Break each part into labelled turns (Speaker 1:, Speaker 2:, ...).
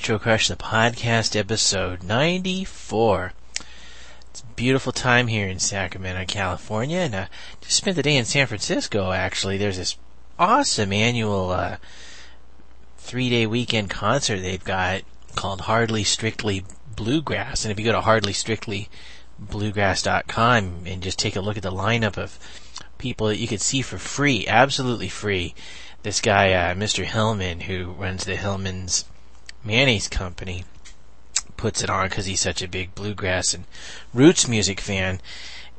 Speaker 1: Retro Crush, the podcast, episode 94. It's a beautiful time here in Sacramento, California, and uh, just spent the day in San Francisco, actually. There's this awesome annual uh, three-day weekend concert they've got called Hardly Strictly Bluegrass, and if you go to hardlystrictlybluegrass.com and just take a look at the lineup of people that you could see for free, absolutely free, this guy, uh, Mr. Hellman, who runs the Hellmann's Mayonnaise Company, puts it on because he's such a big bluegrass and roots music fan.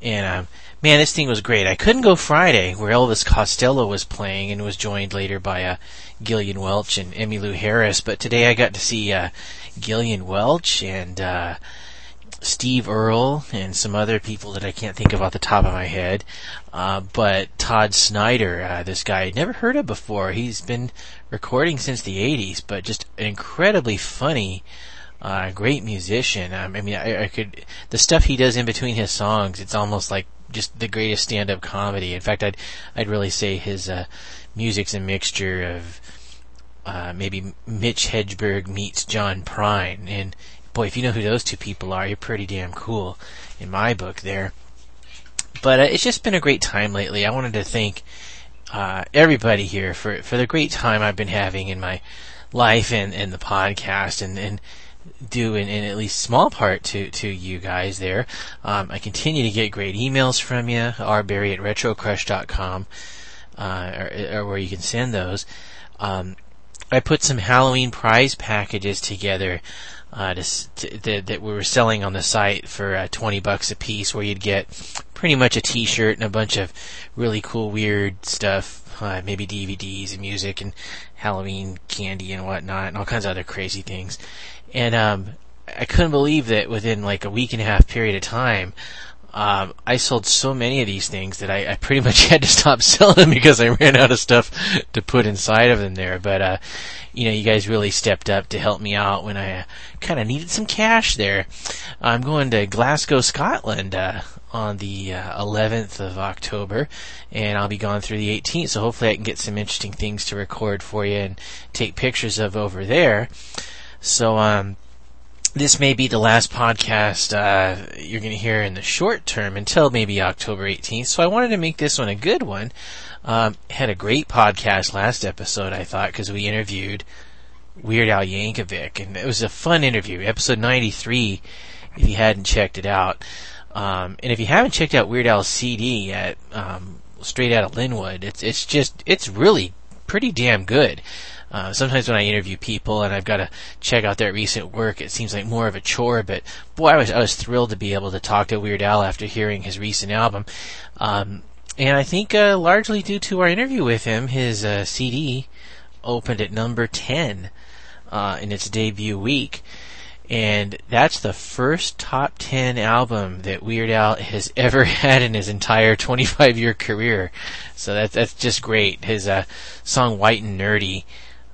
Speaker 1: And um, man, this thing was great. I couldn't go Friday where Elvis Costello was playing and was joined later by uh, Gillian Welch and Emmylou Harris. But today I got to see uh, Gillian Welch and uh, Steve Earle and some other people that I can't think of off the top of my head. Uh, but Todd Snider, uh, this guy I'd never heard of before. He's been recording since the 80s, but just an incredibly funny, uh, great musician. Um, I mean, I, I could, the stuff he does in between his songs, it's almost like just the greatest stand-up comedy. In fact, I'd, I'd really say his, uh, music's a mixture of, uh, maybe Mitch Hedberg meets John Prine, and boy, if you know who those two people are, you're pretty damn cool in my book there. But uh, it's just been a great time lately. I wanted to thank uh, everybody here for for the great time I've been having in my life and, and the podcast and, and due in, in at least small part to, to you guys there. Um, I continue to get great emails from you, rberry at retrocrush.com, uh, or, or where you can send those. Um, I put some Halloween prize packages together uh, to, to, that that we were selling on the site for uh, 20 bucks a piece, where you'd get pretty much a T-shirt and a bunch of really cool, weird stuff, uh, maybe DVDs and music and Halloween candy and whatnot, and all kinds of other crazy things. And um, I couldn't believe that within like a week and a half period of time, um, I sold so many of these things that I, I, pretty much had to stop selling them because I ran out of stuff to put inside of them there. But uh, you know, you guys really stepped up to help me out when I uh, kind of needed some cash there. I'm going to Glasgow, Scotland. Uh, on the uh, 11th of October, and I'll be gone through the 18th. So hopefully, I can get some interesting things to record for you and take pictures of over there. So, um, this may be the last podcast uh, you're going to hear in the short term until maybe October 18th. So I wanted to make this one a good one. Um, had a great podcast last episode, I thought, because we interviewed Weird Al Yankovic, and it was a fun interview. Episode 93, if you hadn't checked it out. Um, and if you haven't checked out Weird Al's CD yet, um, straight out of Lynwood, it's it's just it's really pretty damn good. Uh, sometimes when I interview people and I've got to check out their recent work, it seems like more of a chore. But boy, I was I was thrilled to be able to talk to Weird Al after hearing his recent album. Um, and I think uh, largely due to our interview with him, his uh, CD opened at number ten uh, in its debut week. And that's the first top 10 album that Weird Al has ever had in his entire 25 year career. So that's, that's just great. His, uh, song White and Nerdy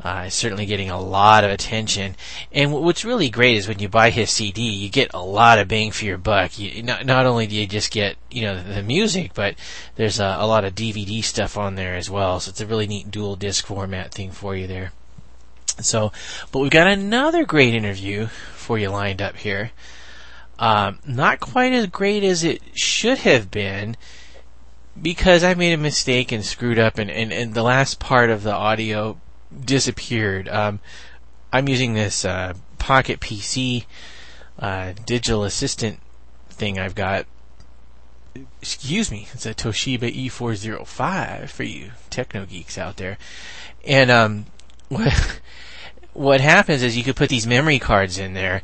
Speaker 1: uh, certainly getting a lot of attention. And what's really great is when you buy his CD, you get a lot of bang for your buck. You, not, not only do you just get you know the, music, but there's a, a, lot of DVD stuff on there as well. So it's a really neat dual disc format thing for you there. So, but we've got another great interview for you lined up here. Um, not quite as great as it should have been because I made a mistake and screwed up, and, and, and the last part of the audio disappeared. Um, I'm using this uh, Pocket PC uh, digital assistant thing I've got. Excuse me, it's a Toshiba E405 for you techno geeks out there. And um, what what happens is you could put these memory cards in there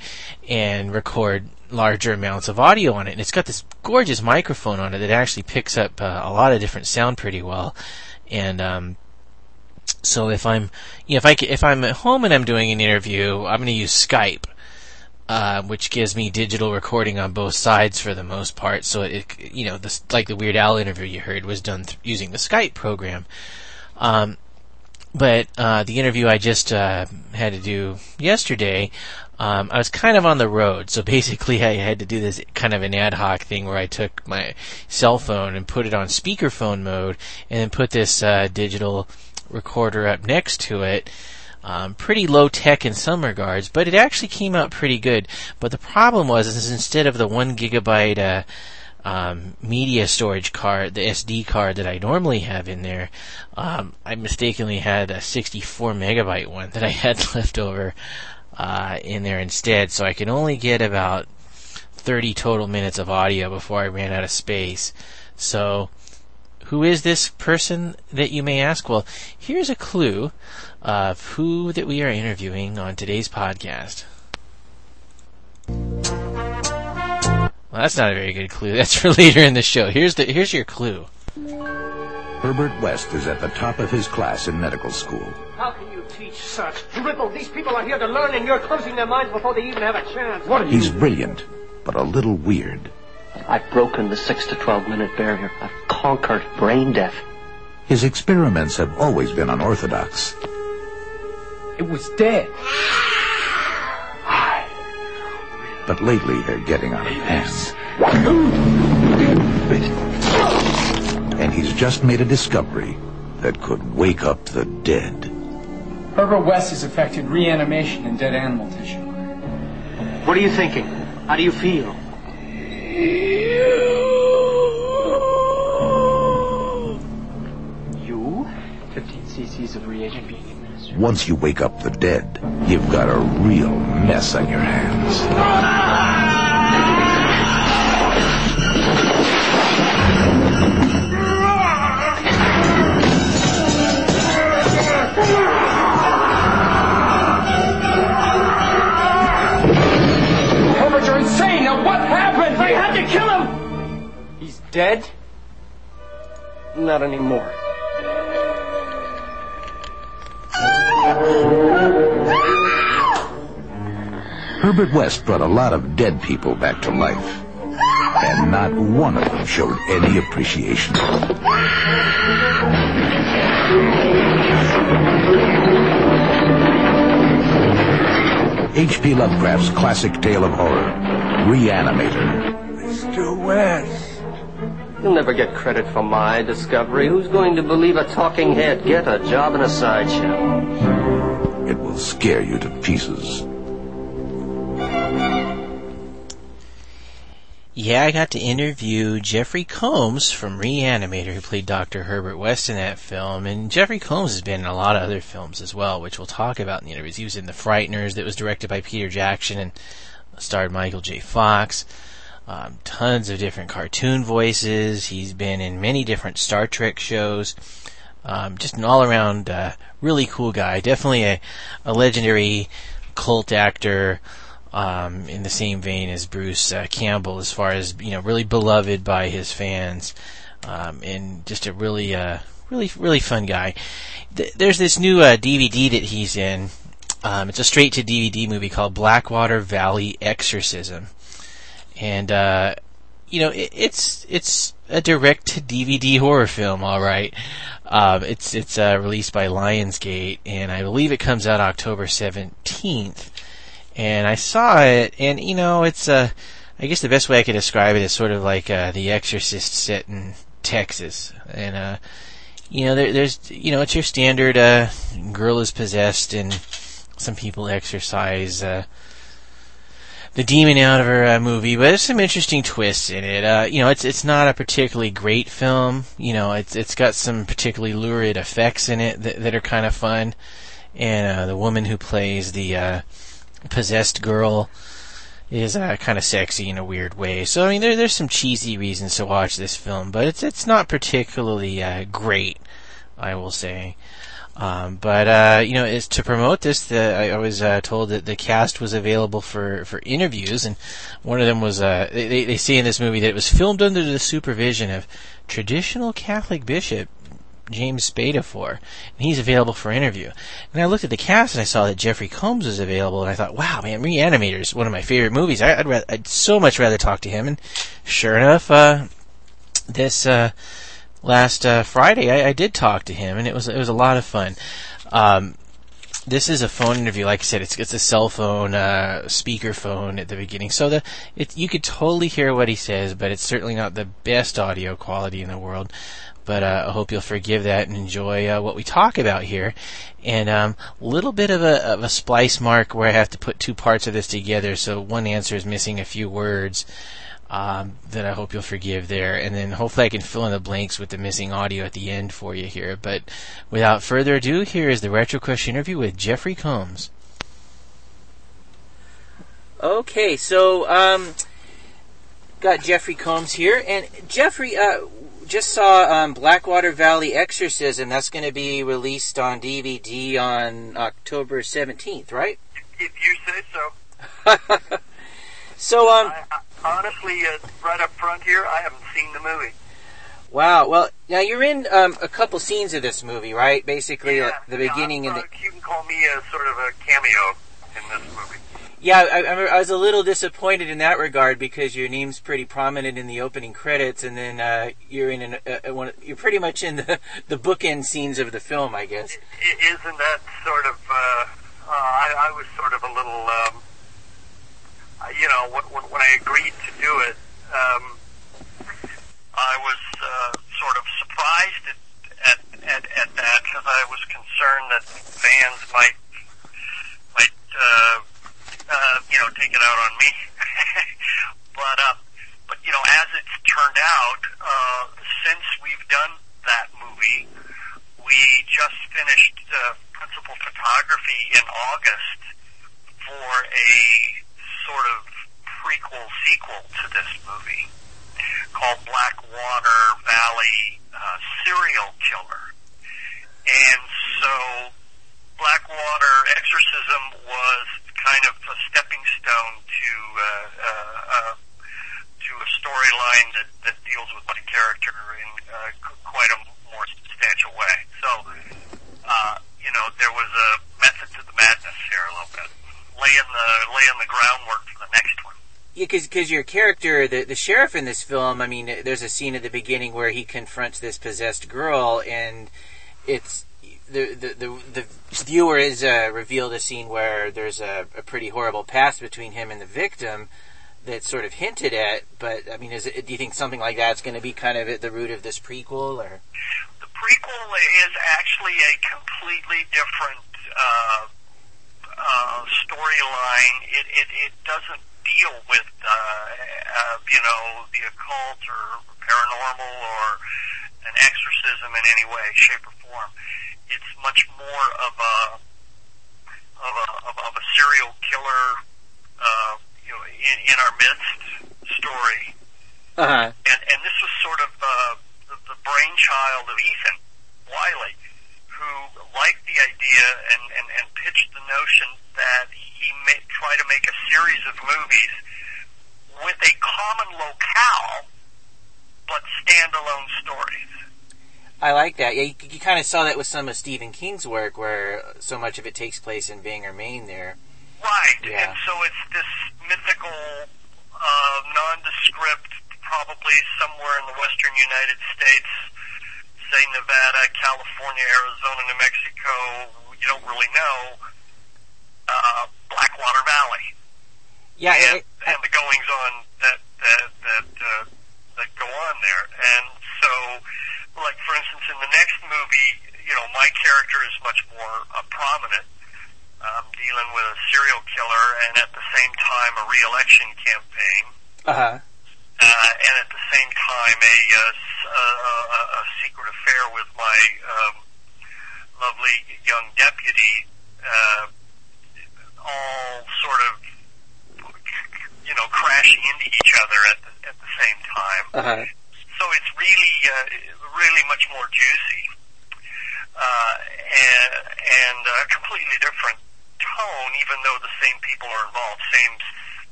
Speaker 1: and record larger amounts of audio on it. And it's got this gorgeous microphone on it that actually picks up uh, a lot of different sound pretty well. And um, so if I'm, you know, if I if I'm at home and I'm doing an interview, I'm going to use Skype, uh, which gives me digital recording on both sides for the most part. So it, you know, this like the Weird Al interview you heard was done th- using the Skype program. Um, but uh, the interview I just uh, had to do yesterday, um, I was kind of on the road, so basically I had to do this kind of an ad hoc thing where I took my cell phone and put it on speakerphone mode, and then put this uh, digital recorder up next to it Um, pretty low tech in some regards, but it actually came out pretty good. But the problem was, is instead of the one gigabyte uh, um, media storage card, the SD card that I normally have in there, um, I mistakenly had a 64 megabyte one that I had left over uh, in there instead. So I could only get about 30 total minutes of audio before I ran out of space. So, who is this person that you may ask? Well, here's a clue of who that we are interviewing on today's podcast. Well, that's not a very good clue. That's for later in the show. Here's the here's your clue.
Speaker 2: Herbert West is at the top of his class in medical school.
Speaker 3: How can you teach such dribble? These people are here to learn, and you're closing their minds before they even have a chance. What are
Speaker 2: He's brilliant, but a little weird.
Speaker 4: I've broken the 6 to 12 minute barrier. I've conquered brain death.
Speaker 2: His experiments have always been unorthodox.
Speaker 3: It was dead.
Speaker 2: But lately they're getting out of hand. And he's just made a discovery that could wake up the dead.
Speaker 5: Herbert West has affected reanimation in dead animal tissue.
Speaker 3: What are you thinking? How do you feel?
Speaker 5: 15 of reagent being administered.
Speaker 2: Once you wake up the dead, you've got a real mess on your hands.
Speaker 5: Herbert, you're insane! Now what happened?
Speaker 3: I had to kill him! He's dead? Not anymore.
Speaker 2: Herbert West brought a lot of dead people back to life. And not one of them showed any appreciation. H.P. Lovecraft's classic tale of horror, Reanimator.
Speaker 3: Mr. West.
Speaker 4: You'll never get credit for my discovery. Who's going to believe a talking head? Get a job in a sideshow.
Speaker 2: Will scare you to pieces.
Speaker 1: Yeah, I got to interview Jeffrey Combs from Reanimator, who played Dr. Herbert West in that film. And Jeffrey Combs has been in a lot of other films as well, which we'll talk about in the interviews. He was in The Frighteners, that was directed by Peter Jackson and starred Michael J. Fox. Um, tons of different cartoon voices. He's been in many different Star Trek shows. Um, just an all-around uh, really cool guy. Definitely a, a legendary cult actor um, in the same vein as Bruce uh, Campbell, as far as you know, really beloved by his fans, um, and just a really, uh, really, really fun guy. Th- there's this new uh, DVD that he's in. Um, it's a straight to DVD movie called Blackwater Valley Exorcism, and uh, you know it, it's it's a direct to DVD horror film, all right. Um, it's it's uh, released by Lionsgate, and I believe it comes out October seventeenth. And I saw it, and you know, it's uh, I guess the best way I could describe it is sort of like uh, The Exorcist set in Texas, and uh, you know, there, there's you know, it's your standard uh, girl is possessed, and some people exorcise uh, the demon out of her uh, movie, but there's some interesting twists in it. Uh, you know, it's it's not a particularly great film. You know, it's it's got some particularly lurid effects in it that, that are kind of fun, and uh, the woman who plays the uh, possessed girl is uh, kind of sexy in a weird way. So I mean, there, there's some cheesy reasons to watch this film, but it's it's not particularly uh, great, I will say. Um, but uh, you know, is to promote this, the, I, I was uh, told that the cast was available for, for interviews, and one of them was uh, they they say in this movie that it was filmed under the supervision of traditional Catholic bishop James Spadafor, and he's available for interview. And I looked at the cast and I saw that Jeffrey Combs was available, and I thought, wow, man, Reanimator is one of my favorite movies. I, I'd, rather, I'd so much rather talk to him. And sure enough, uh, this uh, last uh, Friday, I, I did talk to him, and it was it was a lot of fun. Um, this is a phone interview. Like I said, it's it's a cell phone, uh, speaker phone at the beginning, so the it you could totally hear what he says, but it's certainly not the best audio quality in the world. but uh, I hope you'll forgive that and enjoy uh, what we talk about here. And a um, little bit of a, of a splice mark where I have to put two parts of this together, so one answer is missing a few words. Um, that I hope you'll forgive there, and then hopefully I can fill in the blanks with the missing audio at the end for you here. But without further ado, here is the Retro Crush interview with Jeffrey Combs. Okay, so um, got Jeffrey Combs here, and Jeffrey, uh, just saw um, Blackwater Valley Exorcism. That's going to be released on DVD on October seventeenth, right?
Speaker 6: If you say so.
Speaker 1: so, um,
Speaker 6: I, I, honestly, uh, right up front here, I haven't seen the movie.
Speaker 1: Wow. Well, now you're in um, a couple scenes of this movie, right? Basically,
Speaker 6: yeah,
Speaker 1: uh, the
Speaker 6: yeah,
Speaker 1: beginning and
Speaker 6: uh,
Speaker 1: the.
Speaker 6: You can call me a sort of a cameo in this movie.
Speaker 1: Yeah, I, I, I, was a little disappointed in that regard because your name's pretty prominent in the opening credits, and then uh, you're in an, uh, one, you're pretty much in the the bookend scenes of the film, I guess.
Speaker 6: is not that sort of? Uh, uh, I, I was sort of a little, um, you know, when, when I agreed to do it, um, I was uh, sort of surprised at at, at, at that because I was concerned that fans might might. Uh, uh, you know, take it out on me. but, uh, but you know, as it's turned out, uh, since we've done that movie, we just finished uh, principal photography in August for a sort of prequel sequel to this movie called Blackwater Valley uh, Serial Killer. And so Blackwater Exorcism was kind of a stepping stone to uh, uh, uh, to a storyline that, that deals with my character in uh, quite a more substantial way. So, uh, you know, there was a method to the madness here a little bit, laying the laying the groundwork for the next one.
Speaker 1: Yeah, because your character, the the sheriff in this film, I mean, there's a scene at the beginning where he confronts this possessed girl, and it's the the the, the viewer is uh, revealed a scene where there's a, a pretty horrible past between him and the victim that's sort of hinted at. But I mean, is it, do you think something like that's going to be kind of at the root of this prequel, or?
Speaker 6: The prequel is actually a completely different uh, uh, storyline. It, it it doesn't deal with uh, uh, you know the occult or paranormal or an exorcism in any way, shape, or form it's much more of a of a of, of a serial killer, uh, you know, in, in our midst story.
Speaker 1: Uh-huh.
Speaker 6: And and this was sort of uh, the, the brainchild of Ethan Wiley, who liked the idea and, and, and pitched the notion that he may try to make a series of movies with a common locale, but standalone stories.
Speaker 1: I like that. Yeah, you, you kind of saw that with some of Stephen King's work, where so much of it takes place in Bangor, Maine. There,
Speaker 6: right?
Speaker 1: Yeah.
Speaker 6: And so it's this mythical, uh, nondescript, probably somewhere in the western United States, say Nevada, California, Arizona, New Mexico. You don't really know uh, Blackwater Valley.
Speaker 1: Yeah,
Speaker 6: and,
Speaker 1: it,
Speaker 6: and the goings on that that that uh, that go on there, and so like for instance in the next movie, you know, my character is much more uh, prominent, um, dealing with a serial killer and at the same time a re-election campaign.
Speaker 1: Uh-huh.
Speaker 6: Uh, and at the same time a, uh, a, a secret affair with my um, lovely young deputy, uh, all sort of, you know, crashing into each other at the, at the same time.
Speaker 1: Uh-huh.
Speaker 6: So it's really, uh, really much more juicy, uh, and, and a completely different tone, even though the same people are involved, same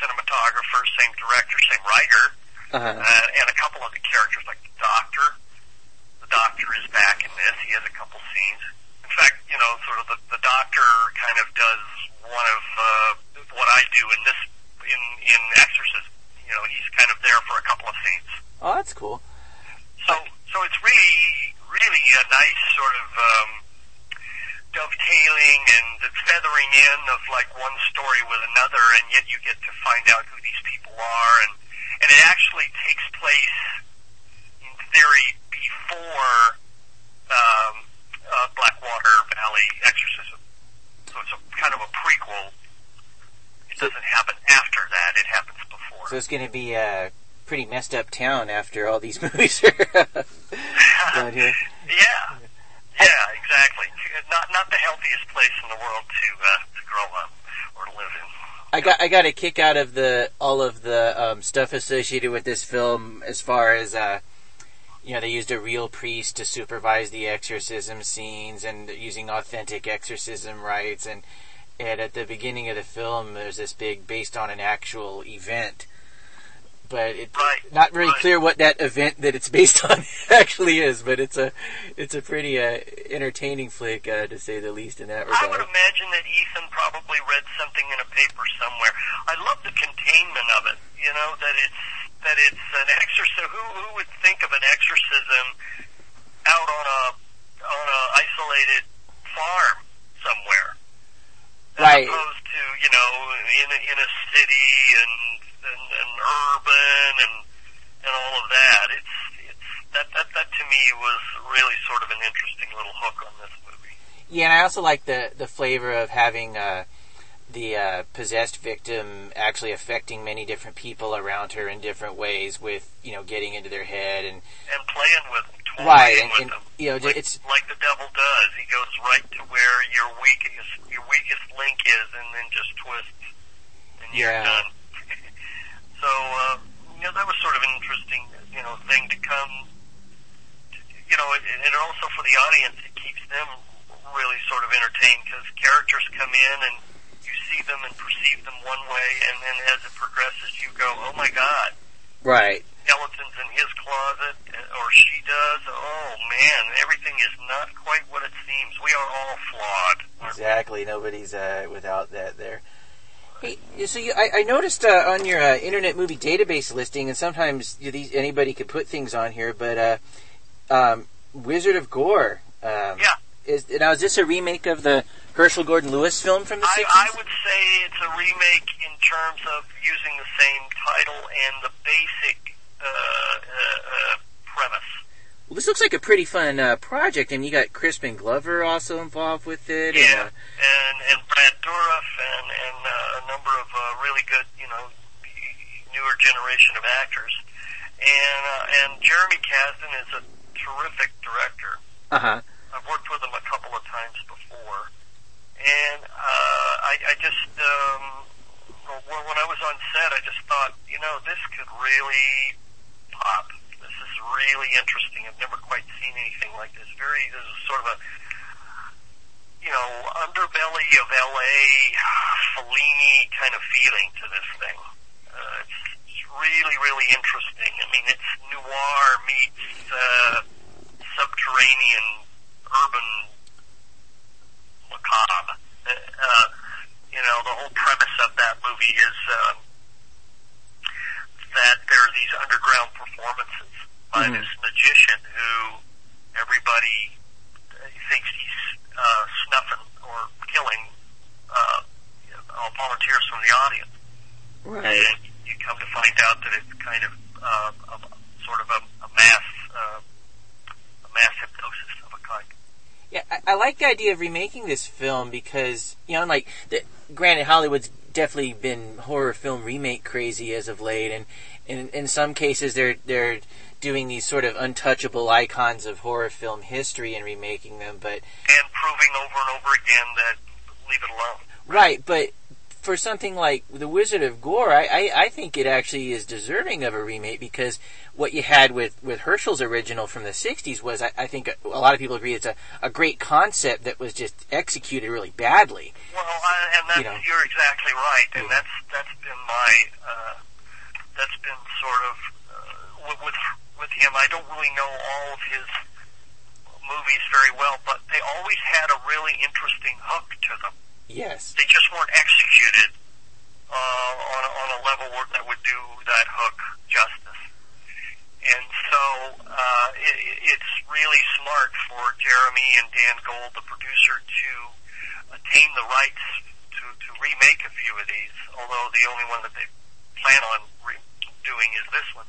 Speaker 6: cinematographer, same director, same writer,
Speaker 1: uh-huh.
Speaker 6: uh, and a couple of the characters like the doctor. The doctor is back in this. He has a couple scenes. In fact, you know, sort of the, the doctor kind of does one of uh, what I do in this in in Exorcism. You know, he's kind of there for a couple of scenes.
Speaker 1: Oh, that's cool.
Speaker 6: So, so it's really, really a nice sort of um, dovetailing and the feathering in of like one story with another, and yet you get to find out who these people are, and and it actually takes place in theory before um, uh, Blackwater Valley Exorcism. So it's a kind of a prequel. It doesn't happen after that; it happens before.
Speaker 7: So it's going to be a pretty messed up town after all these movies are done here.
Speaker 6: Yeah, yeah, exactly. Not not the healthiest place in the world to uh, to grow up or to live in.
Speaker 7: I got I got a kick out of the all of the um, stuff associated with this film, as far as uh, you know, they used a real priest to supervise the exorcism scenes and using authentic exorcism rites, and and at the beginning of the film, there's this big based on an actual event but it's
Speaker 6: Right,
Speaker 7: not very
Speaker 6: right.
Speaker 7: clear what that event that it's based on actually is. But it's a it's a pretty uh, entertaining flick, uh, to say the least, in that regard.
Speaker 6: I would imagine that Ethan probably read something in a paper somewhere. I love the containment of it. You know that it's that it's an exorcism. Who who would think of an exorcism out on a on a isolated farm somewhere, as
Speaker 7: Right.
Speaker 6: opposed to you know in a, in a city and, and and urban and and all of that. It's it's that that that to me was really sort of an interesting little hook on this movie.
Speaker 7: Yeah, and I also like the the flavor of having uh, the uh, possessed victim actually affecting many different people around her in different ways, with you know getting into their head and
Speaker 6: and playing with them,
Speaker 7: right, and, and
Speaker 6: them.
Speaker 7: you know
Speaker 6: like,
Speaker 7: it's
Speaker 6: like the devil does. He goes right to where your weakest your weakest link is, and then just twists, and you're
Speaker 7: Yeah.
Speaker 6: done. So uh, you know that was sort of an interesting you know thing to come. To, you know, and and also for the audience, it keeps them really sort of entertained because characters come in and you see them and perceive them one way, and then as it progresses, you go, "Oh my God,
Speaker 7: right.
Speaker 6: skeletons in his closet, or she does. Oh man, everything is not quite what it seems. We are all flawed.
Speaker 7: Exactly. Nobody's uh, without that there. Hey, so you, I, I noticed uh, on your uh, Internet Movie Database listing, and sometimes you, these, anybody could put things on here, but uh, um, Wizard of Gore. Um,
Speaker 6: Yeah.
Speaker 7: Is now is this a remake of the Herschell Gordon Lewis film from the
Speaker 6: I,
Speaker 7: 60s?
Speaker 6: I would say it's a remake in terms of using the same title and the basic uh, uh, uh, premise.
Speaker 7: Well, this looks like a pretty fun uh, project, and you got Crispin Glover also involved with it.
Speaker 6: Yeah,
Speaker 7: And, uh,
Speaker 6: and and Brad Dourif and and uh, a number of uh, really good, you know, newer generation of actors, and uh, and Jeremy Kasten is a terrific director.
Speaker 7: uh huh.
Speaker 6: I've worked with him a couple of times before, and uh, I, I just um, when I was on set, I just thought, you know, this could really pop. Is really interesting. I've never quite seen anything like this. Very, this is sort of a you know underbelly of L.A. Fellini kind of feeling to this thing. Uh, it's, it's really, really interesting. I mean, it's noir meets uh, subterranean urban macabre. Uh, uh, you know, the whole premise of that movie is um, that there are these underground performances by
Speaker 7: Mhm.
Speaker 6: this magician who everybody uh, thinks he's uh, snuffing or killing uh, all volunteers from the audience.
Speaker 7: Right.
Speaker 6: And you come to find out that it's kind of uh, a, sort of a, a mass uh, a mass hypnosis of a kind.
Speaker 7: Yeah, I, I like the idea of remaking this film because you know, like, the, granted, Hollywood's definitely been horror film remake crazy as of late, and in in some cases they're they're doing these sort of untouchable icons of horror film history and remaking them, but
Speaker 6: and proving over and over again that leave it alone.
Speaker 7: right, but. For something like The Wizard of Gore, I, I, I think it actually is deserving of a remake because what you had with, with Herschell's original from the 60s was, I, I think a lot of people agree, it's a, a great concept that was just executed really badly.
Speaker 6: Well, I, and that's
Speaker 7: You know.
Speaker 6: you're exactly right, and
Speaker 7: Yeah.
Speaker 6: that's that's been my uh, that's been sort of uh, with, with with him. I don't really know all of his movies very well, but they always had a really interesting hook to them.
Speaker 7: Yes.
Speaker 6: They just weren't executed uh, on a, on a level where that would do that hook justice. And so uh, it, it's really smart for Jeremy and Dan Gold, the producer, to attain the rights to, to remake a few of these, although the only one that they plan on re- doing is this one,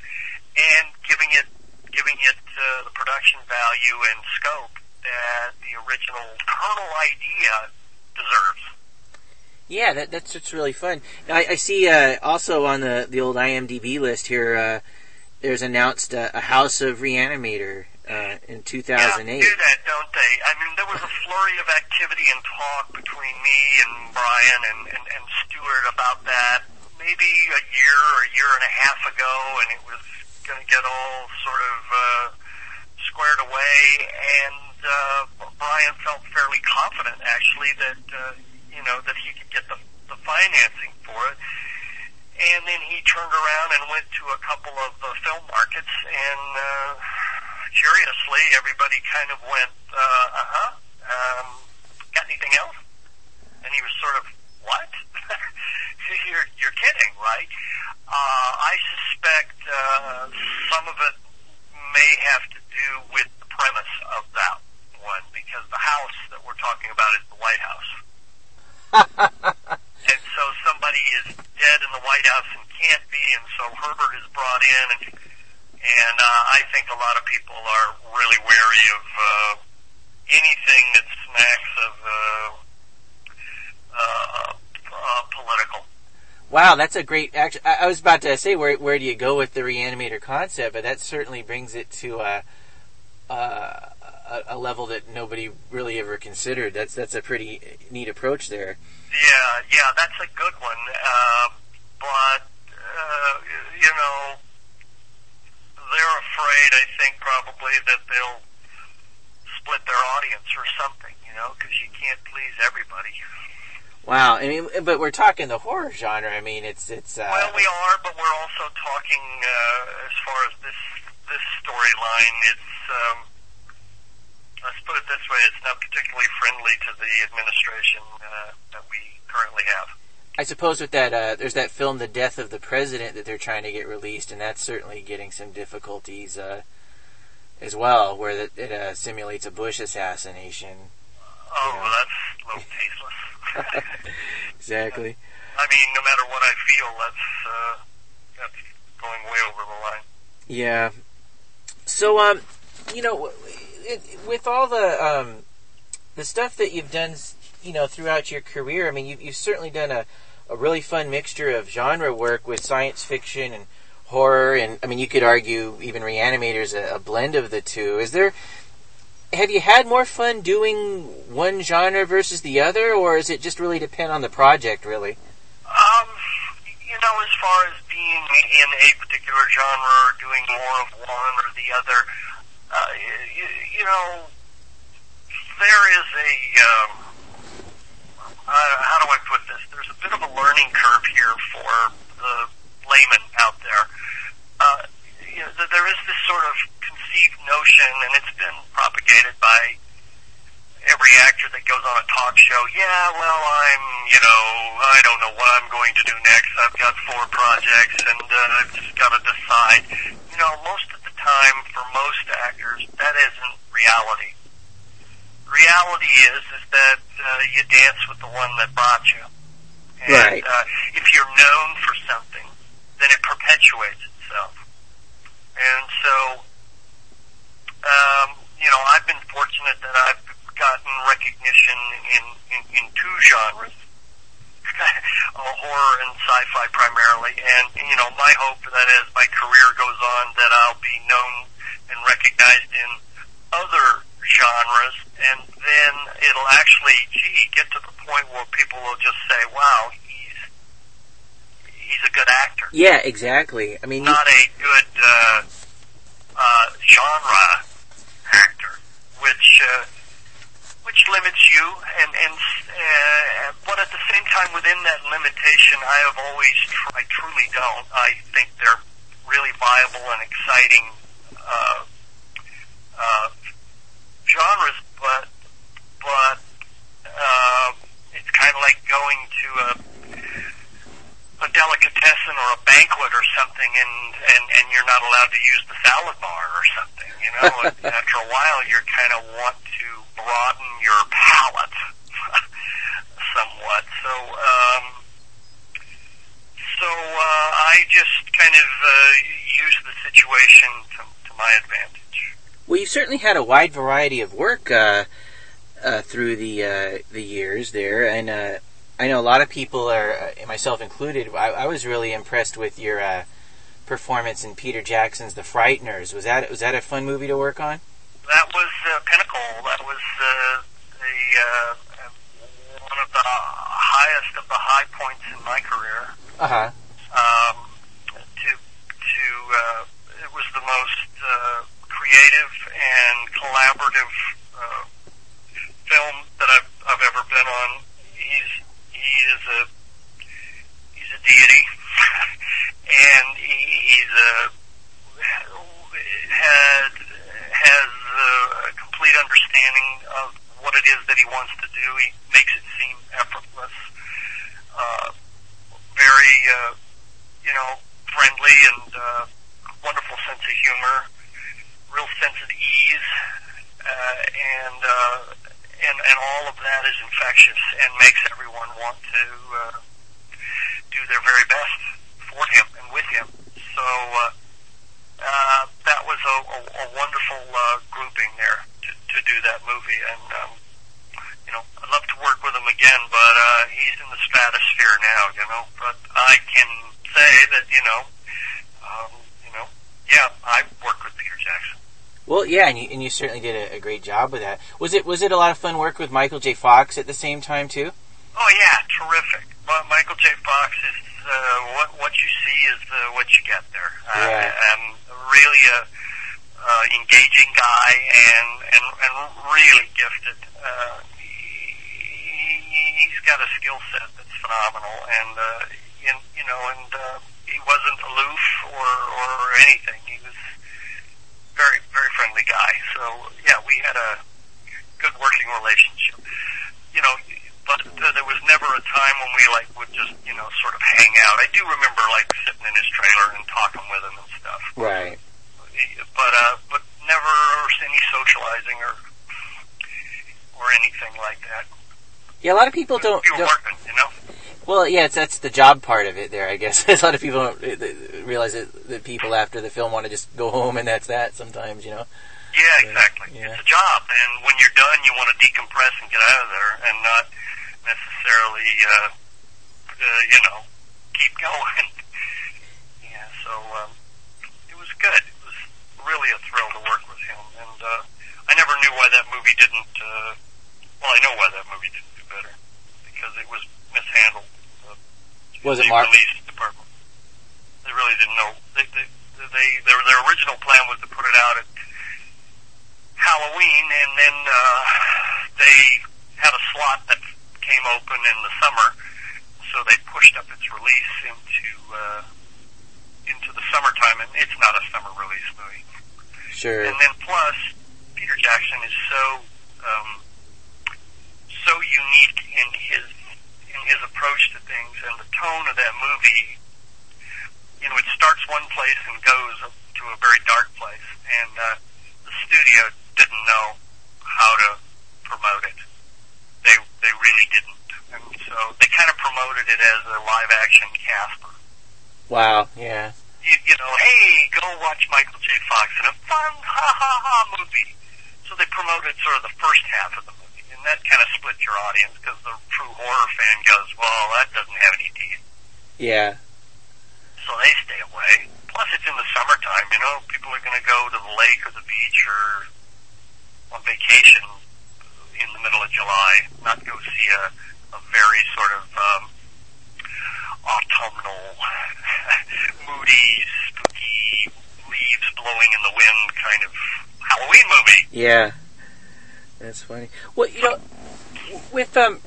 Speaker 6: and giving it giving it uh, the production value and scope that the original kernel idea deserves.
Speaker 7: Yeah, that, that's what's really fun. Now, I, I see uh, also on the the old IMDb list here. Uh, there's announced uh, a House of Reanimator uh, in 2008.
Speaker 6: Yeah, do that, don't they? I mean, there was a flurry of activity and talk between me and Brian and, and, and Stuart about that maybe a year or a year and a half ago, and it was going to get all sort of uh, squared away. And uh, Brian felt fairly confident, actually, that uh, you know that he could get the, the financing for it. And then he turned around and went to a couple of uh, film markets, and uh, curiously, everybody kind of went, uh uh huh. Um, got anything else? And he was sort of, what? you're, you're kidding, right? Uh, I suspect uh, some of it may have to do with the premise of that one, because the house that we're talking about is the White House. and so somebody is dead in the White House and can't be, and so Herbert is brought in, and and uh, I think a lot of people are really wary of uh, anything that smacks of uh, uh, uh, political.
Speaker 7: Wow, that's a great. Actually, I I was about to say where where do you go with the reanimator concept, but that certainly brings it to a a, a, level that nobody really ever considered. That's that's a pretty neat approach there.
Speaker 6: Yeah, yeah, that's a good one. Uh, but uh, you know, they're afraid. I think probably that they'll split their audience or something. You know, because you can't please everybody.
Speaker 7: Wow, I mean, but we're talking the horror genre. I mean, it's it's. Uh,
Speaker 6: Well, we are, but we're also talking uh, as far as this this storyline. It's um, let's put it this way: it's not particularly friendly to the administration uh, that we currently have.
Speaker 7: I suppose with that, uh, there's that film, The Death of the President, that they're trying to get released, and that's certainly getting some difficulties uh, as well, where it, it uh, simulates a Bush assassination.
Speaker 6: Oh, well, that's a little tasteless.
Speaker 7: Exactly.
Speaker 6: I mean, no matter what I feel, that's uh, that's going way over the line.
Speaker 7: Yeah. So, um, you know, it, with all the um, the stuff that you've done, you know, throughout your career, I mean, you've, you've certainly done a, a really fun mixture of genre work with science fiction and horror, and I mean, you could argue even Reanimator's a, a blend of the two. Is there? Have you had more fun doing one genre versus the other, or is it just really depend on the project, really?
Speaker 6: Um, you know, as far as being in a particular genre or doing more of one or the other, uh, you, you know, there is a, um, uh, how do I put this? There's a bit of a learning curve here for the layman out there. Uh, you know, there is this sort of conceived notion, and it's been propagated by every actor that goes on a talk show, yeah, well, I'm, you know, I don't know what I'm going to do next. I've got four projects and uh, I've just got to decide. You know, most of the time, for most actors, that isn't reality. Reality is, is that uh, you dance with the one that brought you. And
Speaker 7: Right.
Speaker 6: uh, if you're known for something, then it perpetuates itself. And so, um, you know, I've been fortunate that I've gotten recognition in, in, in two genres, uh, horror and sci-fi primarily. And, you know, my hope that as my career goes on that I'll be known and recognized in other genres and then it'll actually, gee, get to the point where people will just say, wow, he's, he's a good actor
Speaker 7: Yeah, exactly. I mean, you,
Speaker 6: not a good uh, uh, genre actor, which uh, which limits you, and and uh, but at the same time, within that limitation, I have always, tr- I truly don't. I think they're really viable and exciting uh, genres, but but uh, it's kind of like going to a a delicatessen or a banquet or something and, and, and you're not allowed to use the salad bar or something, you know? After a while you're kind of want to broaden your palate somewhat. So, um, so, uh, I just kind of, uh, use the situation to, to my advantage.
Speaker 7: Well, you've certainly had a wide variety of work uh, uh, through the uh, the years there, and uh, I know a lot of people are, uh, myself included. I, I was really impressed with your uh, performance in Peter Jackson's The Frighteners. Was that was that a fun movie to work on?
Speaker 6: That was uh, pinnacle. That was uh, the uh, one of the highest of the high points in my career.
Speaker 7: Uh huh.
Speaker 6: Um, to to uh, it was the most uh, creative and collaborative uh, film that I've I've ever been on. He's he is a he's a deity, and he, he's a had has a complete understanding of what it is that he wants to do. He makes it seem effortless. Uh, very, uh, you know, friendly and uh, wonderful sense of humor, real sense of ease, uh, and uh, and and all of that is infectious and makes everyone want to uh, do their very best for him and with him. So uh, uh, that was a, a, a wonderful uh, grouping there to, to do that movie, and um, you know, I'd love to work with him again, but uh, he's in the stratosphere now, you know. But I can say that, you know, um, you know, yeah, I worked with Peter Jackson.
Speaker 7: Well, yeah, and you, and you certainly did a, a great job with that. Was it was it a lot of fun work with Michael J. Fox at the same time too?
Speaker 6: Oh yeah, terrific. Well, Michael J. Fox is uh, what what you see is uh, what you get there.
Speaker 7: Yeah.
Speaker 6: Uh, and really a uh, engaging guy and and and really gifted. Uh, he, he's got a skill set that's phenomenal, and uh, in, you know, and uh, he wasn't aloof or or anything. He was very very friendly guy. So yeah, we had a good working relationship. You know, but uh, there was never a time when we like would just you know sort of hang out. I do remember like sitting in his trailer and talking with him and stuff.
Speaker 7: Right.
Speaker 6: But uh, but never any socializing or or anything like that.
Speaker 7: Yeah, a lot of people don't.
Speaker 6: Were
Speaker 7: don't
Speaker 6: working, you know.
Speaker 7: well, yeah, it's, that's the job part of it there, I guess. a lot of people don't realize that, that people after the film want to just go home and that's that sometimes, you know.
Speaker 6: Yeah, exactly.
Speaker 7: Yeah.
Speaker 6: It's a job, and when you're done, you want to decompress and get out of there, and not necessarily, uh, uh, you know, keep going. yeah. So um, it was good. It was really a thrill to work with him, and uh, I never knew why that movie didn't. Uh, well, I know why that movie didn't do better because it was mishandled. Uh,
Speaker 7: Was it
Speaker 6: the
Speaker 7: Mark?
Speaker 6: release department? They really didn't know. They, they, they their their original plan was to put it out at Halloween, and then uh, they had a slot that came open in the summer, so they pushed up its release into uh, into the summertime, and it's not a summer release movie.
Speaker 7: Sure.
Speaker 6: And then plus, Peter Jackson is so um, so unique in his in his approach to things, and the tone of that movie. You know, it starts one place and goes to a very dark place, and uh, the studio didn't know how to promote it. They they really didn't, and so they kind of promoted it as a live action Casper
Speaker 7: Wow. Yeah.
Speaker 6: you, you know, hey, go watch Michael J. Fox in a fun ha ha ha movie. So they promoted sort of the first half of the movie, and that kind of split your audience because the true horror fan goes, well, that doesn't have any teeth.
Speaker 7: Yeah.
Speaker 6: So they stay away. Plus, it's in the summertime, you know, people are going to go to the lake or the beach or on vacation in the middle of July, not go see a, a very sort of um, autumnal, moody, spooky, leaves blowing in the wind kind of Halloween movie.
Speaker 7: Yeah. That's funny. Well, you know, with um,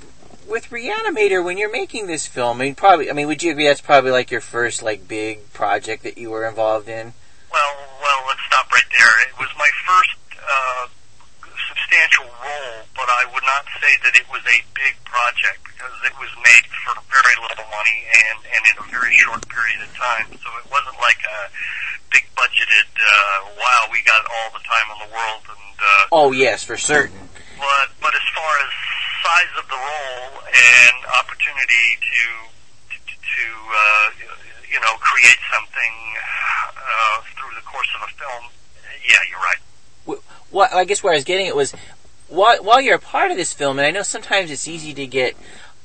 Speaker 7: with Reanimator, when you're making this film, I mean, probably, I mean, would you agree that's probably like your first like big project that you were involved in?
Speaker 6: Well, well, let's stop right there. It was my first uh, substantial role, but I would not say that it was a big project because it was made for very little money and, and in a very short period of time. So it wasn't like a big budgeted, uh, wow, we got all the time in the world and, uh,
Speaker 7: Oh yes, for certain.
Speaker 6: but, but as far as size of the role and opportunity to, to, to uh, you know, create something uh, through the course of a film, yeah, you're right.
Speaker 7: W-
Speaker 1: Well, I guess where I was getting it was while, while you're a part of this film, and I know sometimes it's easy to get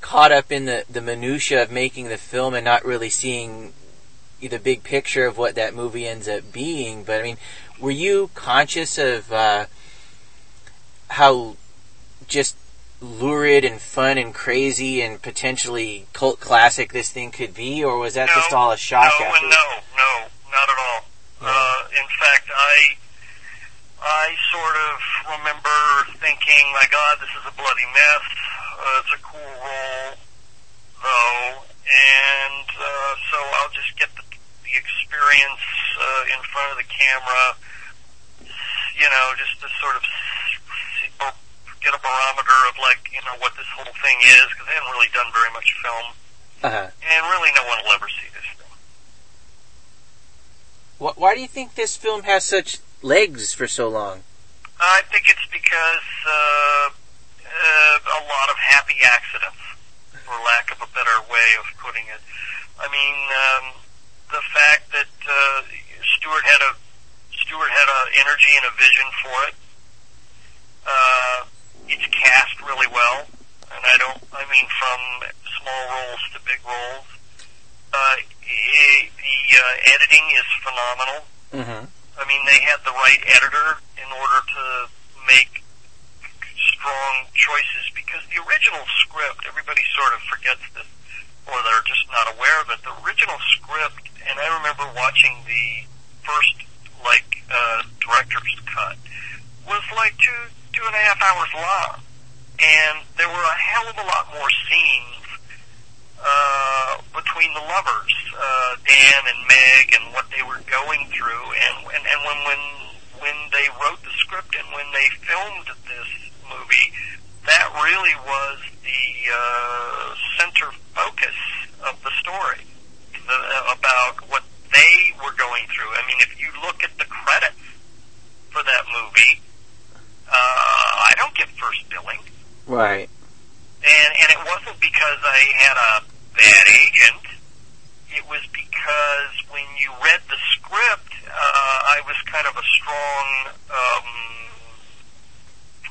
Speaker 1: caught up in the, the minutia of making the film and not really seeing the big picture of what that movie ends up being. But I mean, were you conscious of uh, how just lurid and fun and crazy and potentially cult classic this thing could be, or was that
Speaker 6: no,
Speaker 1: just all a shock?
Speaker 6: No,
Speaker 1: after?
Speaker 6: no, no, not at all. Uh, in fact, I I sort of remember thinking, my God, this is a bloody mess. Uh, it's a cool role, though, and uh, so I'll just get the, the experience uh, in front of the camera, you know, just to sort of see, get a barometer of like, you know, what this whole thing is, because I haven't really done very much film,
Speaker 1: Uh-huh.
Speaker 6: and really no one will ever see this thing.
Speaker 1: Wh- Why do you think this film has such legs for so long?
Speaker 6: I think it's because uh, uh, a lot of happy accidents, for lack of a better way of putting it. I mean, um, the fact that uh, Stuart had a Stuart had a energy and a vision for it. Uh, it's cast really well, and I don't. I mean, from small roles to big roles. Uh, i the uh, editing is phenomenal.
Speaker 1: Mm-hmm.
Speaker 6: I mean, they had the right editor in order to make strong choices because the original script, everybody sort of forgets this or they're just not aware of it. The original script, and I remember watching the first, like, uh, director's cut, was like two, two and a half hours long. And there were a hell of a lot more scenes uh, between the lovers, uh, Dan and Meg, and what they were going through, and and, and when when when they wrote the script and when they filmed this movie, that really was the uh, center focus of the story the, about what they were going through. I mean, if you look at the credits for that movie, uh, I don't get first billing.
Speaker 1: Right.
Speaker 6: And and it wasn't because I had a bad agent. It was because when you read the script, uh, I was kind of a strong um,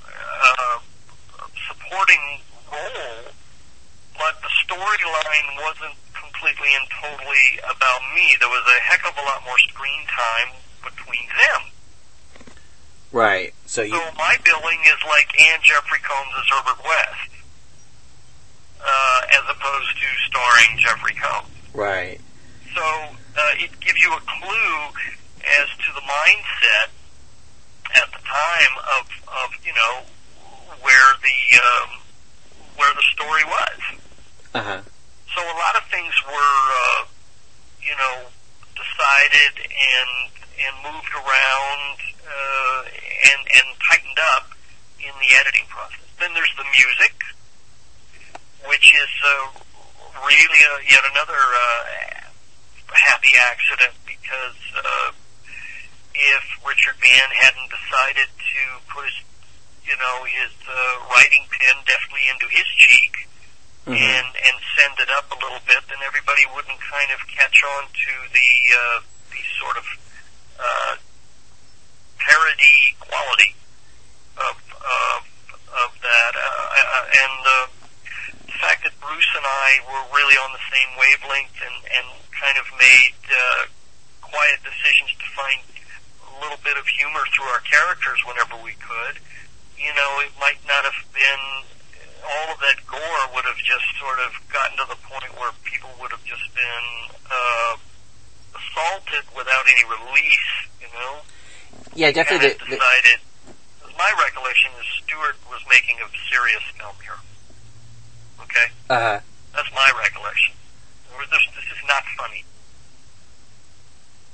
Speaker 6: uh, supporting role, but the storyline wasn't completely and totally about me. There was a heck of a lot more screen time between them.
Speaker 1: Right. So you.
Speaker 6: So my billing is like Anne Jeffrey Combs as Herbert West, uh, as opposed to starring Jeffrey Combs.
Speaker 1: Right.
Speaker 6: So uh, it gives you a clue as to the mindset at the time of, of you know where the um, where the story was.
Speaker 1: Uh huh.
Speaker 6: So a lot of things were uh, you know decided and and moved around uh, and and tightened up in the editing process. Then there's the music, which is uh, really a, yet another uh, happy accident because uh, if Richard Band hadn't decided to put his you know his uh, writing pen deftly into his cheek
Speaker 1: Mhm.
Speaker 6: and and send it up a little bit, then everybody wouldn't kind of catch on to the uh, the sort of uh, parody quality of of of that, uh, uh, and uh, the fact that Bruce and I were really on the same wavelength and and kind of made uh, quiet decisions to find a little bit of humor through our characters whenever we could. You know, it might not have been all of that gore would have just sort of gotten to the point where people would have just been uh, assaulted without any release. You know,
Speaker 1: Yeah, definitely. The, the,
Speaker 6: decided. My recollection is Stuart was making a serious film here. Okay,
Speaker 1: Uh huh.
Speaker 6: that's my recollection. This, this is not funny,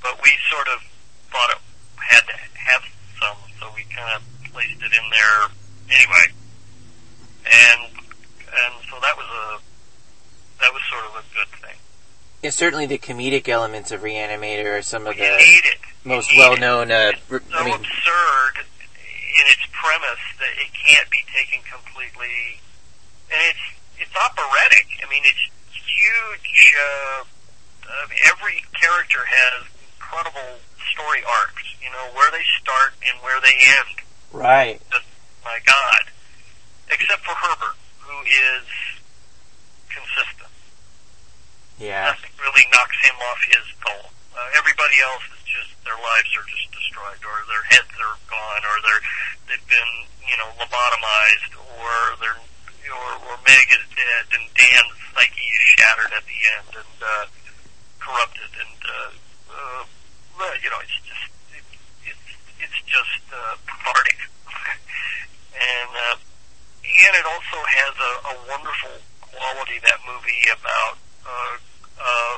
Speaker 6: but we sort of thought it had to have some, so we kind of placed it in there anyway. And and so that was a that was sort of a good thing.
Speaker 1: yeah, certainly the comedic elements of Reanimator are some of
Speaker 6: You
Speaker 1: the. Most well-known. Uh,
Speaker 6: It's so
Speaker 1: I mean,
Speaker 6: absurd in its premise that it can't be taken completely, and it's it's operatic. I mean, it's huge. Uh, uh, every character has incredible story arcs. You know where they start and where they end.
Speaker 1: Right.
Speaker 6: Just, my God. Except for Herbert, who is consistent.
Speaker 1: Yeah.
Speaker 6: Nothing really knocks him off his goal. Uh, everybody else is just their lives are just destroyed, or their heads are gone, or they're they've been you know lobotomized, or they're or, or Meg is dead, and Dan's psyche is shattered at the end and uh, corrupted, and uh, uh, you know it's just it, it's it's just uh, cathartic, and uh, and it also has a, a wonderful quality that movie about. Uh, uh,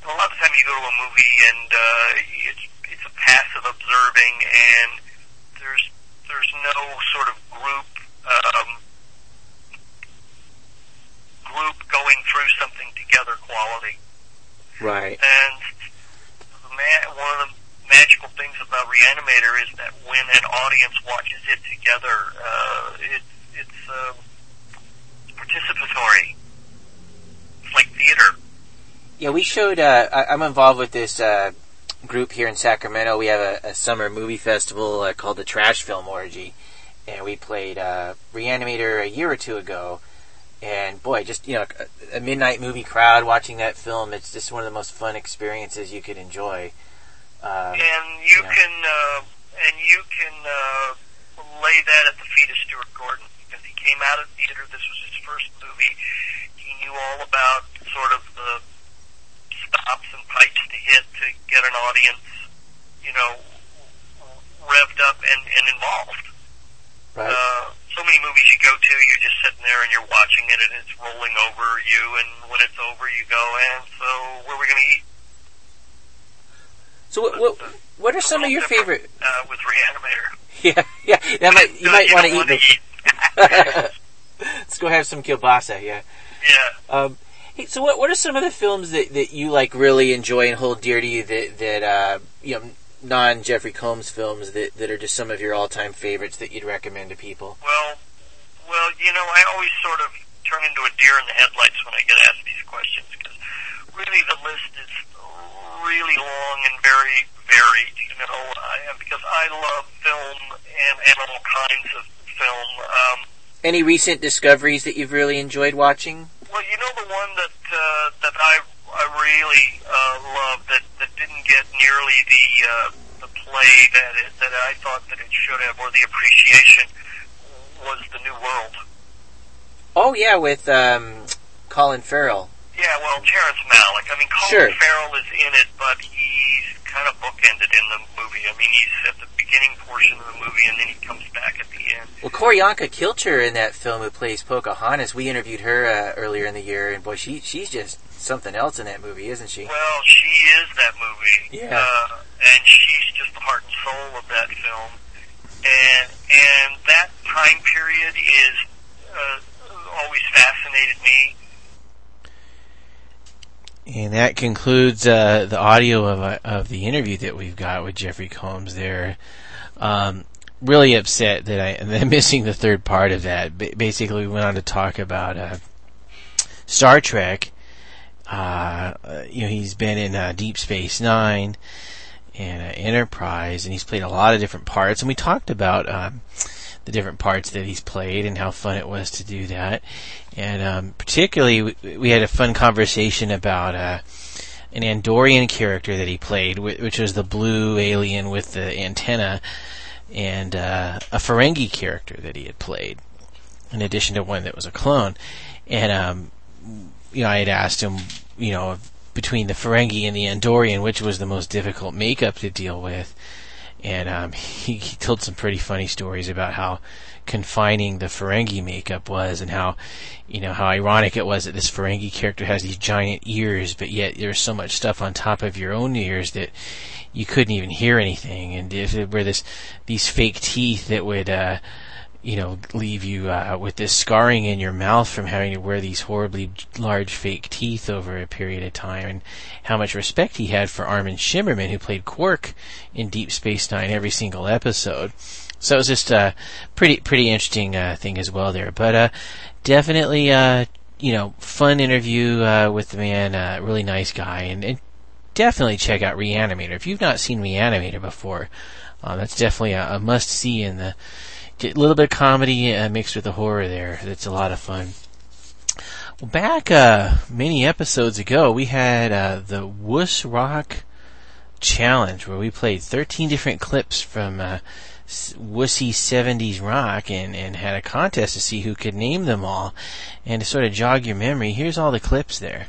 Speaker 6: a lot of the time you go to a movie and uh, it's it's a passive observing and there's there's no sort of group um, group going through something together quality.
Speaker 1: Right.
Speaker 6: And the ma- one of the magical things about Reanimator is that when an audience watches it together, uh, it, it's um, participatory. It's like theater.
Speaker 1: Yeah, we showed. Uh, I, I'm involved with this uh, group here in Sacramento. We have a, a summer movie festival uh, called the Trash Film Orgy, and we played uh, Reanimator a year or two ago. And boy, just you know, a, midnight movie crowd watching that film. It's just one of the most fun experiences you could enjoy. Um,
Speaker 6: and you
Speaker 1: yeah.
Speaker 6: can uh, and you can uh, lay that at the feet of Stuart Gordon because he came out of theater. This was his first movie. He knew all about sort of the stops and pipes to hit to get an audience, you know, revved up and, and involved.
Speaker 1: Right.
Speaker 6: Uh, so many movies you go to, you're just sitting there and you're watching it, and it's rolling over you. And when it's over, you go, and so where are we going to eat?
Speaker 1: so, what, what what are some of your favorite?
Speaker 6: uh, with Reanimator?
Speaker 1: Yeah, yeah. That might you
Speaker 6: No,
Speaker 1: might want to eat.
Speaker 6: wanna
Speaker 1: Let's go have some kielbasa. Yeah.
Speaker 6: Yeah.
Speaker 1: Um, hey, so what what are some of the films that, that you like really enjoy and hold dear to you that that uh, you know non Jeffrey Combs films that, that are just some of your all time favorites that you'd recommend to people?
Speaker 6: Well, well, you know, I always sort of turn into a deer in the headlights when I get asked these questions because really the list is really long and very varied. You know, I, because I love film and, and all kinds of film. Um,
Speaker 1: Any recent discoveries that you've really enjoyed watching?
Speaker 6: Well, you know the one that uh, that I I really uh, love that that didn't get nearly the uh, the play that it, that I thought that it should have, or the appreciation was the New World.
Speaker 1: Oh yeah, with um, Colin Farrell.
Speaker 6: Yeah, well, Terrence Malick. I mean, Colin
Speaker 1: Sure.
Speaker 6: Farrell is in it, but he's kind of bookended in the movie. I mean, he's at the beginning portion of the movie, and then he comes back at the end.
Speaker 1: Well, Q'orianka Kilcher in that film who plays Pocahontas. We interviewed her uh, earlier in the year, and boy, she she's just something else in that movie, isn't she?
Speaker 6: Well, she is that movie.
Speaker 1: Yeah.
Speaker 6: Uh, and she's just the heart and soul of that film. And and that time period is uh, always fascinated me.
Speaker 1: And that concludes uh, the audio of uh, of the interview that we've got with Jeffrey Combs. There, um, really upset that I, I'm missing the third part of that. Ba- basically, we went on to talk about uh, Star Trek. Uh, uh, you know, he's been in uh, Deep Space Nine and uh, Enterprise, and he's played a lot of different parts. And we talked about um, the different parts that he's played and how fun it was to do that. And um, particularly, we, we had a fun conversation about uh, an Andorian character that he played, which was the blue alien with the antenna, and uh, a Ferengi character that he had played, in addition to one that was a clone. And um, you know, I had asked him, you know, between the Ferengi and the Andorian, which was the most difficult makeup to deal with. And um, he, he told some pretty funny stories about how confining the Ferengi makeup was, and how, you know, how ironic it was that this Ferengi character has these giant ears, but yet there's so much stuff on top of your own ears that you couldn't even hear anything. And if it were this, these fake teeth that would, uh, you know, leave you uh, with this scarring in your mouth from having to wear these horribly large fake teeth over a period of time, and how much respect he had for Armin Shimerman, who played Quark in Deep Space Nine every single episode. So it was just a pretty pretty interesting uh, thing as well there. But uh, definitely, uh, you know, fun interview uh, with the man, uh, really nice guy, and, and definitely check out Reanimator if you've not seen Reanimator before. Uh, that's definitely a, a must see in the a little bit of comedy uh, mixed with the horror there. That's a lot of fun. Well, back uh, many episodes ago, we had uh, the Wuss Rock Challenge where we played 13 different clips from uh, wussy 70s rock and, and had a contest to see who could name them all. And to sort of jog your memory, here's all the clips there.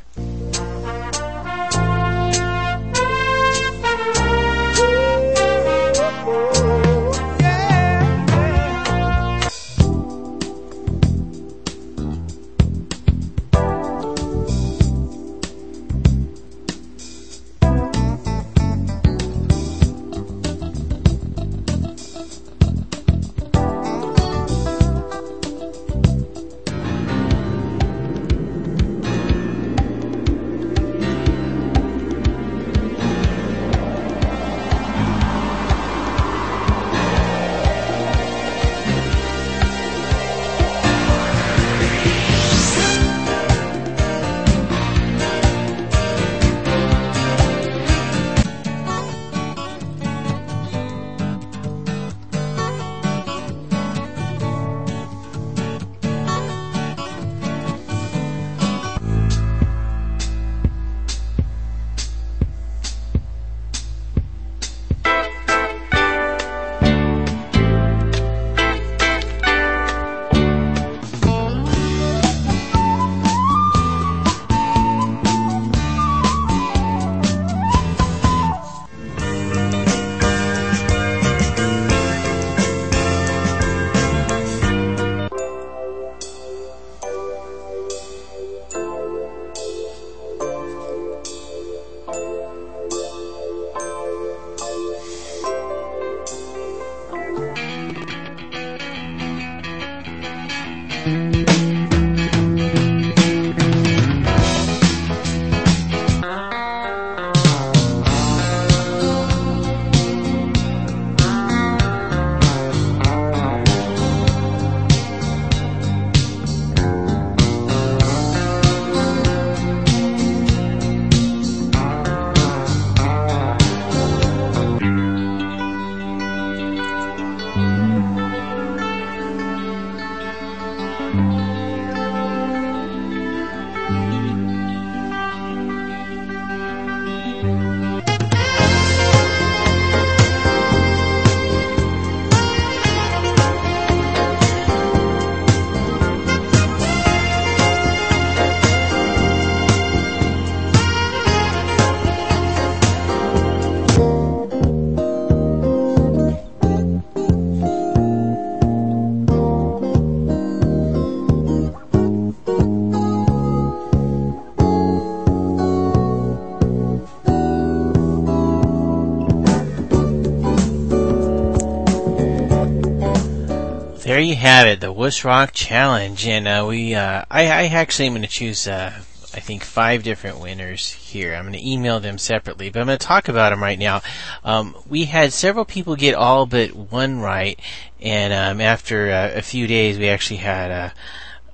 Speaker 1: You have it, the Wuss Rock Challenge, and uh, we, uh, I, I actually am going to choose, uh, I think, five different winners here. I'm going to email them separately, but I'm going to talk about them right now. Um, we had several people get all but one right, and um, after uh, a few days, we actually had a,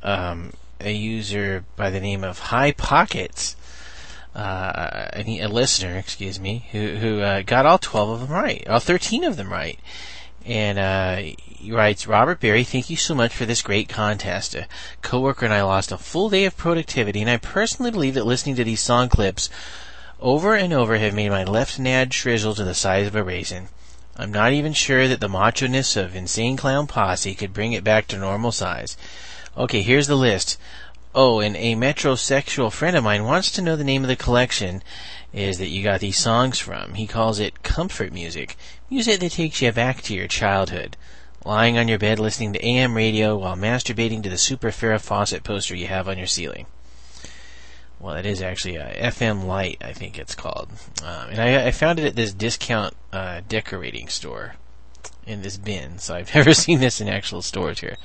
Speaker 1: um, a user by the name of High Pockets. Uh, a, a listener, excuse me, who who uh, got all twelve of them right, all thirteen of them right, and uh, writes, Robert Berry, thank you so much for this great contest. A coworker and I lost a full day of productivity, and I personally believe that listening to these song clips over and over have made my left nad shrizzle to the size of a raisin. I'm not even sure that the macho-ness of Insane Clown Posse could bring it back to normal size. Okay, here's the list. Oh, and a metrosexual friend of mine wants to know the name of the collection is that you got these songs from. He calls it comfort music. Music that takes you back to your childhood lying on your bed listening to AM radio while masturbating to the Super Farrah Fawcett poster you have on your ceiling. Well, it is actually a FM Light, I think it's called. Um, and I, I, found it at this discount uh, decorating store in this bin, so I've never seen this in actual stores here.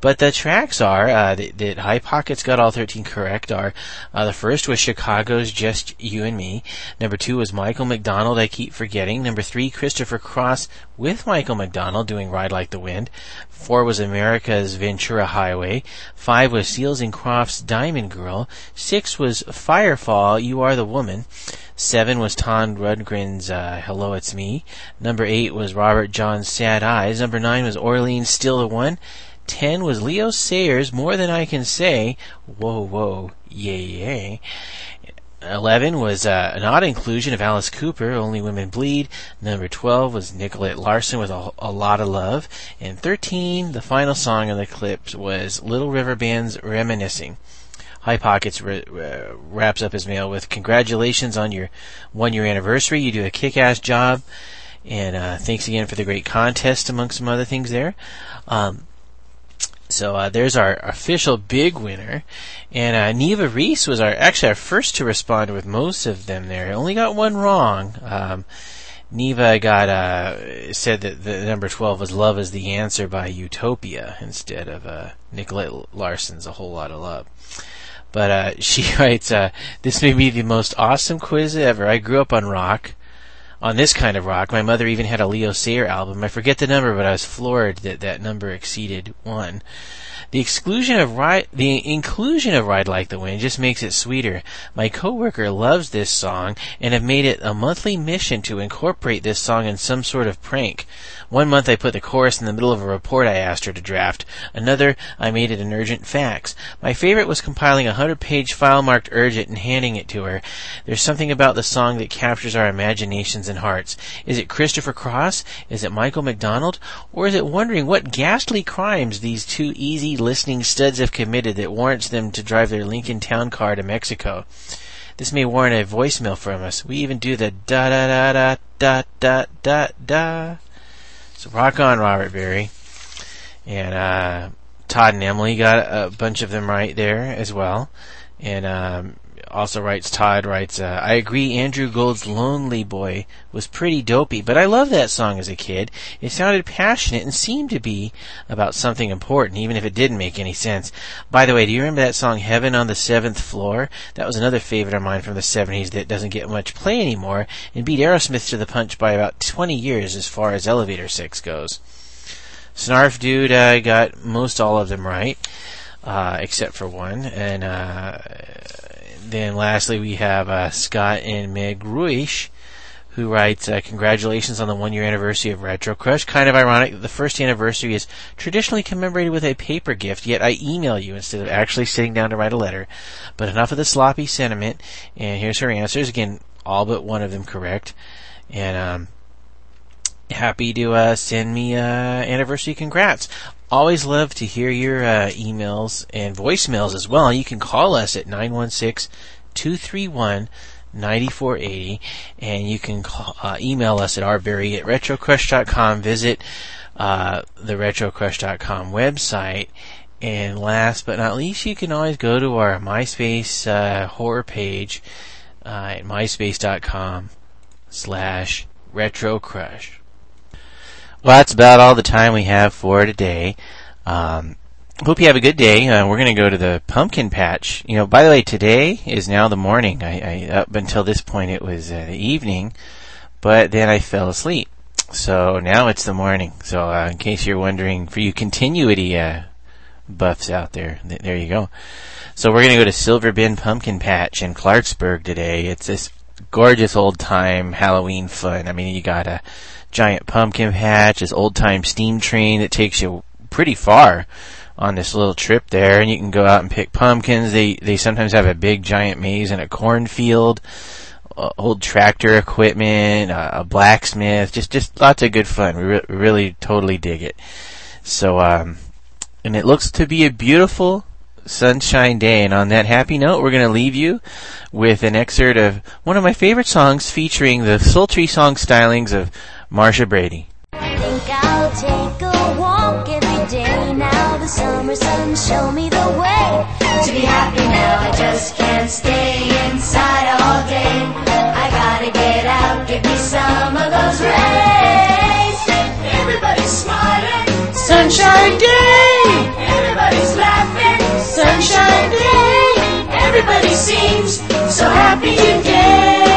Speaker 1: But the tracks are uh, that, that, High Pockets got all 13 correct are uh, the first was Chicago's Just You and Me. Number two was Michael McDonald. I keep forgetting. Number three, Christopher Cross with Michael McDonald doing Ride Like the Wind. Four was America's Ventura Highway. Five was Seals and Crofts' Diamond Girl. Six was Firefall, You Are the Woman. Seven was Todd Rundgren's uh, "Hello, It's Me." Number eight was Robert John's "Sad Eyes." Number nine was Orleans "Still the One." Ten was Leo Sayers' "More Than I Can Say." Whoa, whoa, yay, yay. 11 was uh, an odd inclusion of Alice Cooper, Only Women Bleed. Number 12 was Nicolette Larson with a, a, Lot of Love. And 13, the final song of the clip was Little River Band's Reminiscing. High Pockets re- uh, wraps up his mail with congratulations on your one year anniversary. You do a kick ass job. And uh, thanks again for the great contest, among some other things there. Um, so uh, there's our official big winner, and uh, Neva Reese was our actually our first to respond with most of them. There only got one wrong. Um, Neva got uh, said that the number twelve was "Love Is the Answer" by Utopia instead of uh, Nicolette Larson's "A Whole Lot of Love." But uh, she writes, uh, "This may be the most awesome quiz ever. I grew up on rock." On this kind of rock. My mother even had a Leo Sayer album. I forget the number, but I was floored that that number exceeded one. The exclusion of ride, the inclusion of Ride Like the Wind just makes it sweeter. My coworker loves this song and have made it a monthly mission to incorporate this song in some sort of prank. One month I put the chorus in the middle of a report I asked her to draft. Another, I made it an urgent fax. My favorite was compiling a hundred page file marked urgent and handing it to her. There's something about the song that captures our imaginations and hearts. Is it Christopher Cross? Is it Michael McDonald? Or is it wondering what ghastly crimes these two easy listening studs have committed that warrants them to drive their Lincoln Town car to Mexico. This may warrant a voicemail from us. We even do the da da da da da da da da. So rock on, Robert Berry. And uh, Todd and Emily got a bunch of them right there as well. And um, also writes Todd writes uh, I agree Andrew Gold's Lonely Boy was pretty dopey, but I loved that song as a kid. It sounded passionate and seemed to be about something important, even if it didn't make any sense. By the way, do you remember that song Heaven on the Seventh Floor? That was another favorite of mine from the 70s that doesn't get much play anymore and beat Aerosmith to the punch by about 20 years as far as Elevator 6 goes. Snarf Dude uh, got most all of them right. Uh, except for one, and uh, then lastly, we have uh, Scott and Meg Ruish, who writes, uh, Congratulations on the one year anniversary of Retro Crush. Kind of ironic the first anniversary is traditionally commemorated with a paper gift, yet I email you instead of actually sitting down to write a letter. But enough of the sloppy sentiment, and here's her answers. Again, all but one of them correct. And, um, happy to uh, send me uh, anniversary congrats. Always love to hear your uh, emails and voicemails as well. You can call us at 916 231 9480 and you can call, uh, email us at rberry at retrocrush.com. Visit uh, the retrocrush.com website. And last but not least, you can always go to our MySpace uh, horror page uh, at myspace.com slash retrocrush. Well, that's about all the time we have for today. Um, hope you have a good day. Uh, we're going to go to the pumpkin patch. You know, by the way, today is now the morning. I, I up until this point it was uh, the evening, but then I fell asleep. So now it's the morning. So uh, in case you're wondering, for you continuity uh, buffs out there, th- there you go. So we're going to go to Silver Bin Pumpkin Patch in Clarksburg today. It's this gorgeous old time Halloween fun. I mean, you got a giant pumpkin patch, this old time steam train that takes you pretty far on this little trip there, and you can go out and pick pumpkins. They they sometimes have a big giant maze in a cornfield, uh, old tractor equipment, uh, a blacksmith, just just lots of good fun. We re- really totally dig it. So um, and it looks to be a beautiful sunshine day. And on that happy note, we're going to leave you with an excerpt of one of my favorite songs featuring the sultry song stylings of Marcia Brady.
Speaker 8: I think I'll take a walk every day now. The summer sun show me the way. To be happy now, I just can't stay inside all day. I gotta get out, give me some of those rays. Everybody's smiling,
Speaker 1: Sunshine Day!
Speaker 8: everybody's laughing, sunshine day. Everybody seems so happy today.